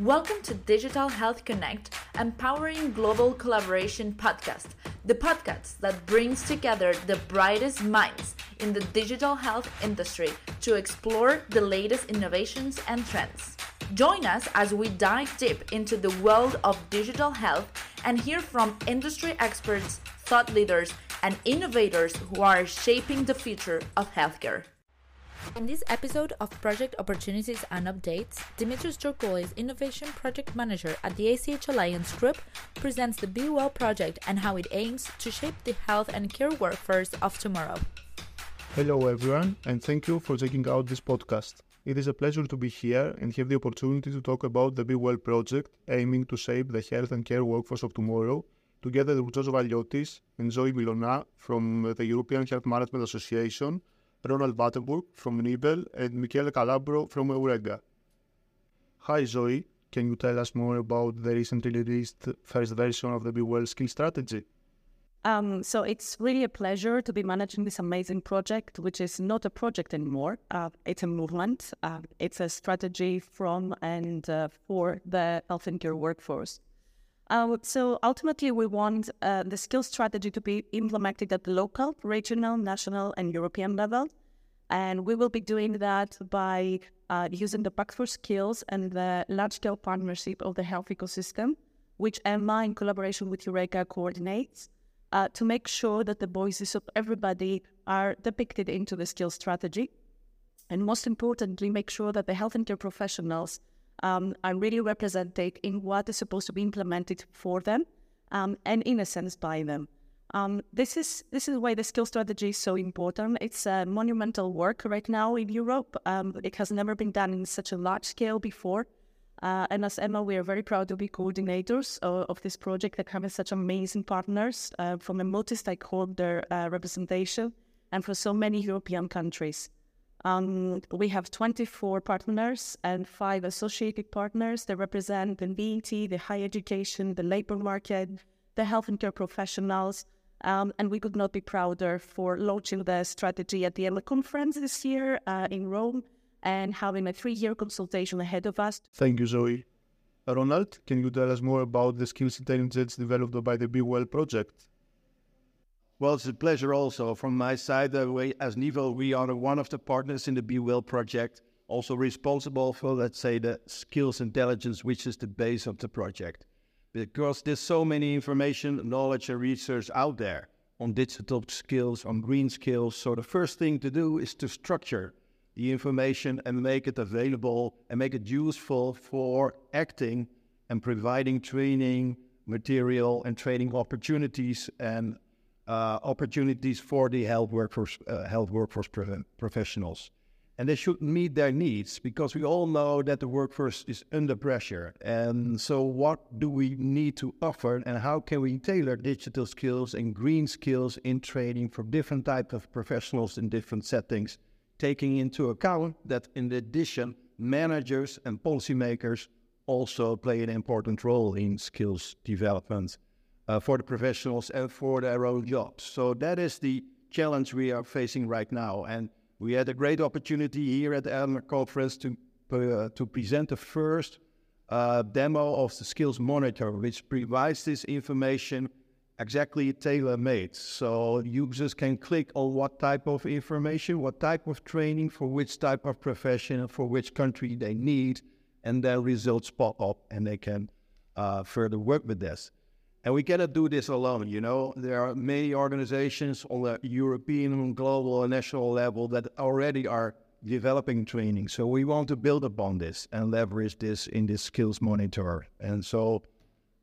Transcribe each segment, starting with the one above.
Welcome to Digital Health Connect, empowering global collaboration podcast, the podcast that brings together the brightest minds in the digital health industry to explore the latest innovations and trends. Join us as we dive deep into the world of digital health and hear from industry experts, thought leaders, and innovators who are shaping the future of healthcare. In this episode of Project Opportunities and Updates, Dimitris Georgoulis, Innovation Project Manager at the ECHAlliance Group, presents the BeWell project and how it aims to shape the health and care workforce of tomorrow. Hello, everyone, and thank you for checking out this podcast. It is a pleasure to be here and have the opportunity to talk about the BeWell project aiming to shape the health and care workforce of tomorrow, together with George Valiotis and Zoi Mylona from the European Health Management Association Ronald Batenburg from Nivel, and Michele Calabro from EUREGHA. Hi Zoi, can you tell us more about the recently released first version of the BeWell skill strategy? Um, so it's really a pleasure to be managing this amazing project, which is not a project anymore. Uh, it's a movement. Uh, it's a strategy from and uh, for the health and care workforce. Uh, so ultimately, we want uh, the skill strategy to be implemented at the local, regional, national, and European level. And we will be doing that by uh, using the Pact for Skills and the large-scale partnership of the health ecosystem, which EHMA, in collaboration with EUREGHA, coordinates, uh, to make sure that the voices of everybody are depicted into the skill strategy. And most importantly, make sure that the health and care professionals um, are really represented in what is supposed to be implemented for them um, and in a sense by them. Um, this is this is why the skill strategy is so important. It's a monumental work right now in Europe. Um, it has never been done in such a large scale before. Uh, and as EHMA, we are very proud to be coordinators of, of this project that have such amazing partners uh, from a multi-stakeholder uh, representation and for so many European countries. Um, we have 24 partners and five associated partners that represent the VET, the higher education, the labor market, the health and care professionals. Um, and we could not be prouder for launching the strategy at the EHMA conference this year uh, in Rome and having a three year consultation ahead of us. Thank you, Zoi. Ronald, can you tell us more about the skills intelligence developed by the BeWell project? Well, it's a pleasure also from my side. Uh, we, as Nivel, we are one of the partners in the BeWell project, also responsible for, let's say, the skills intelligence, which is the base of the project. Because there's so many information, knowledge, and research out there on digital skills, on green skills. So the first thing to do is to structure the information and make it available and make it useful for acting and providing training material and training opportunities and uh, opportunities for the health workforce, uh, health workforce pro- professionals. And they should meet their needs because we all know that the workforce is under pressure. And so, what do we need to offer, and how can we tailor digital skills and green skills in training for different types of professionals in different settings, taking into account that, in addition, managers and policymakers also play an important role in skills development uh, for the professionals and for their own jobs. So that is the challenge we are facing right now. And we had a great opportunity here at the EHMA conference to, uh, to present the first uh, demo of the Skills Monitor, which provides this information exactly tailor-made. So users can click on what type of information, what type of training for which type of profession, for which country they need, and then results pop up and they can uh, further work with this. And we cannot do this alone, you know. There are many organizations on the European, global, and national level that already are developing training. So we want to build upon this and leverage this in this skills monitor. And so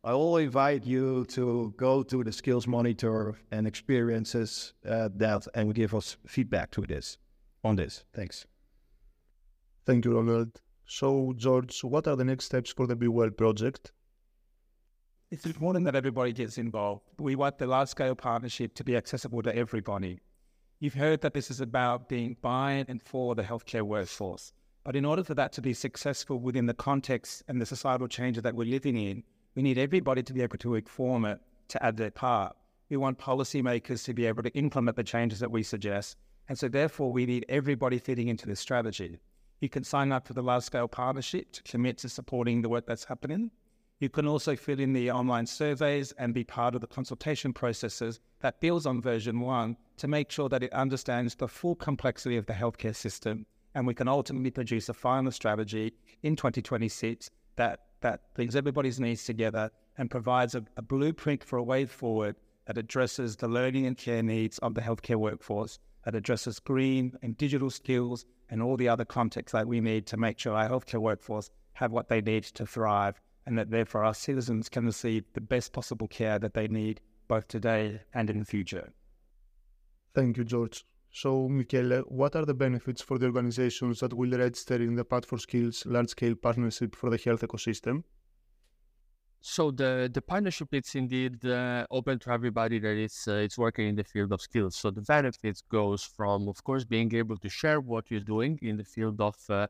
I will invite you to go to the skills monitor and experiences uh, that and give us feedback to this on this. Thanks. Thank you, Ronald. So, George, what are the next steps for the BeWell project? It's important that everybody gets involved. We want the large scale partnership to be accessible to everybody. You've heard that this is about being by and for the healthcare workforce. But in order for that to be successful within the context and the societal changes that we're living in, we need everybody to be able to inform it, to add their part. We want policymakers to be able to implement the changes that we suggest. And so, therefore, we need everybody fitting into this strategy. You can sign up for the large scale partnership to commit to supporting the work that's happening. You can also fill in the online surveys and be part of the consultation processes that builds on version one to make sure that it understands the full complexity of the healthcare system. And we can ultimately produce a final strategy in 2026 that, that brings everybody's needs together and provides a, a blueprint for a way forward that addresses the learning and care needs of the healthcare workforce, that addresses green and digital skills and all the other contexts that we need to make sure our healthcare workforce have what they need to thrive and that therefore our citizens can receive the best possible care that they need both today and in the future. Thank you, George. So, Michele, what are the benefits for the organizations that will register in the Pact for Skills large scale partnership for the health ecosystem? So the, the partnership is indeed uh, open to everybody that is uh, it's working in the field of skills. So the benefits goes from, of course, being able to share what you're doing in the field of uh, uh,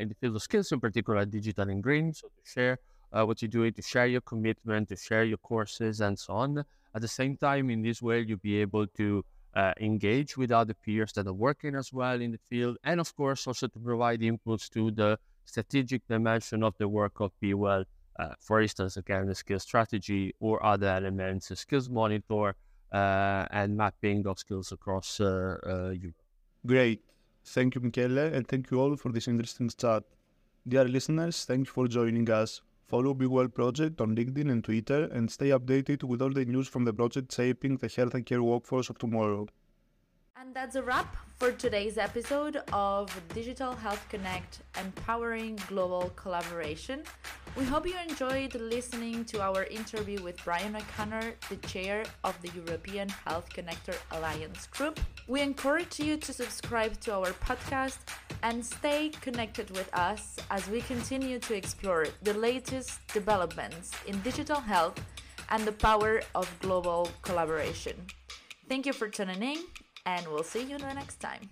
in the field of skills, in particular digital and green. So to share uh, what you're doing, to share your commitment, to share your courses, and so on. At the same time, in this way, you'll be able to uh, engage with other peers that are working as well in the field, and of course, also to provide inputs to the strategic dimension of the work of BeWell. Uh, for instance, again, the skills strategy or other elements, skills monitor, uh, and mapping of skills across uh, Europe. Great. Thank you, Michele, and thank you all for this interesting chat. Dear listeners, thank you for joining us. Follow BeWell Project on LinkedIn and Twitter and stay updated with all the news from the project shaping the health and care workforce of tomorrow. And that's a wrap for today's episode of Digital Health Connect Empowering Global Collaboration. We hope you enjoyed listening to our interview with Brian O'Connor, the chair of the European Health Connector Alliance Group. We encourage you to subscribe to our podcast and stay connected with us as we continue to explore the latest developments in digital health and the power of global collaboration. Thank you for tuning in, and we'll see you the next time.